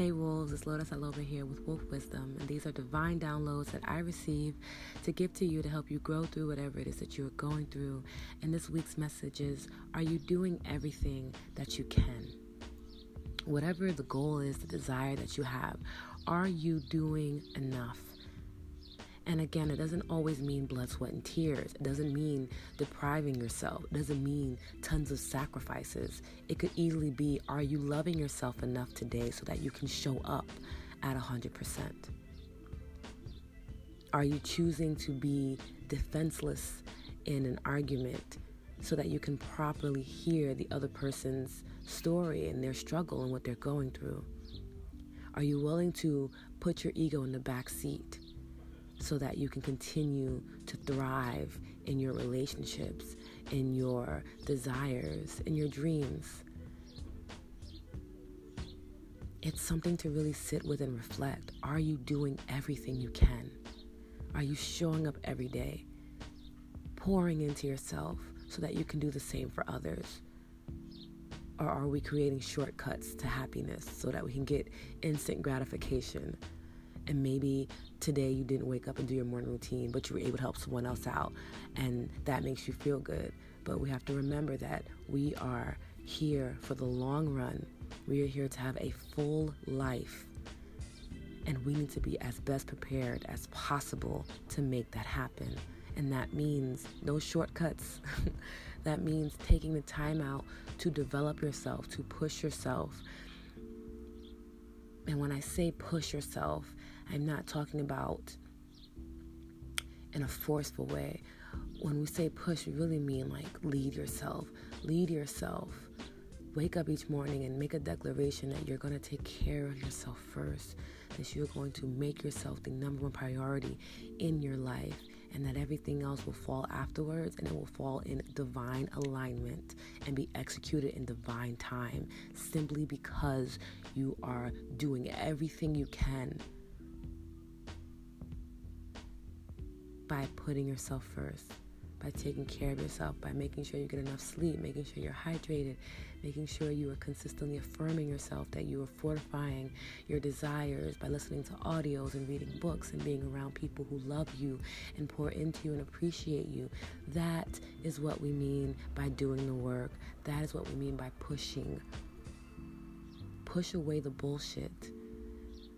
Hey Wolves, it's Lotus all over here with Wolf Wisdom, and these are divine downloads that I receive to give to you to help you grow through whatever it is that you are going through. And this week's message is Are you doing everything that you can? Whatever the goal is, the desire that you have, are you doing enough? And again, it doesn't always mean blood, sweat, and tears. It doesn't mean depriving yourself. It doesn't mean tons of sacrifices. It could easily be are you loving yourself enough today so that you can show up at 100%? Are you choosing to be defenseless in an argument so that you can properly hear the other person's story and their struggle and what they're going through? Are you willing to put your ego in the back seat? So that you can continue to thrive in your relationships, in your desires, in your dreams. It's something to really sit with and reflect. Are you doing everything you can? Are you showing up every day, pouring into yourself so that you can do the same for others? Or are we creating shortcuts to happiness so that we can get instant gratification? And maybe today you didn't wake up and do your morning routine, but you were able to help someone else out, and that makes you feel good. But we have to remember that we are here for the long run. We are here to have a full life, and we need to be as best prepared as possible to make that happen. And that means no shortcuts. that means taking the time out to develop yourself, to push yourself. And when I say push yourself, I'm not talking about in a forceful way. When we say push, we really mean like lead yourself. Lead yourself. Wake up each morning and make a declaration that you're going to take care of yourself first, that you're going to make yourself the number one priority in your life, and that everything else will fall afterwards and it will fall in divine alignment and be executed in divine time simply because you are doing everything you can by putting yourself first, by taking care of yourself, by making sure you get enough sleep, making sure you're hydrated, making sure you are consistently affirming yourself, that you are fortifying your desires by listening to audios and reading books and being around people who love you and pour into you and appreciate you. That is what we mean by doing the work. That is what we mean by pushing. Push away the bullshit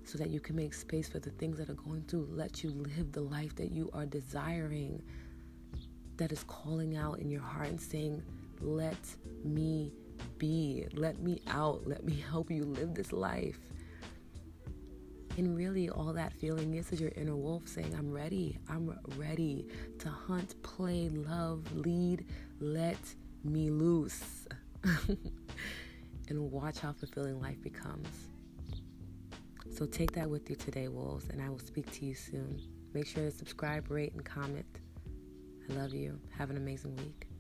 so that you can make space for the things that are going to let you live the life that you are desiring, that is calling out in your heart and saying, Let me be, let me out, let me help you live this life. And really, all that feeling is is your inner wolf saying, I'm ready. I'm ready to hunt, play, love, lead, let me loose. and watch how fulfilling life becomes. So take that with you today, Wolves, and I will speak to you soon. Make sure to subscribe, rate, and comment. I love you. Have an amazing week.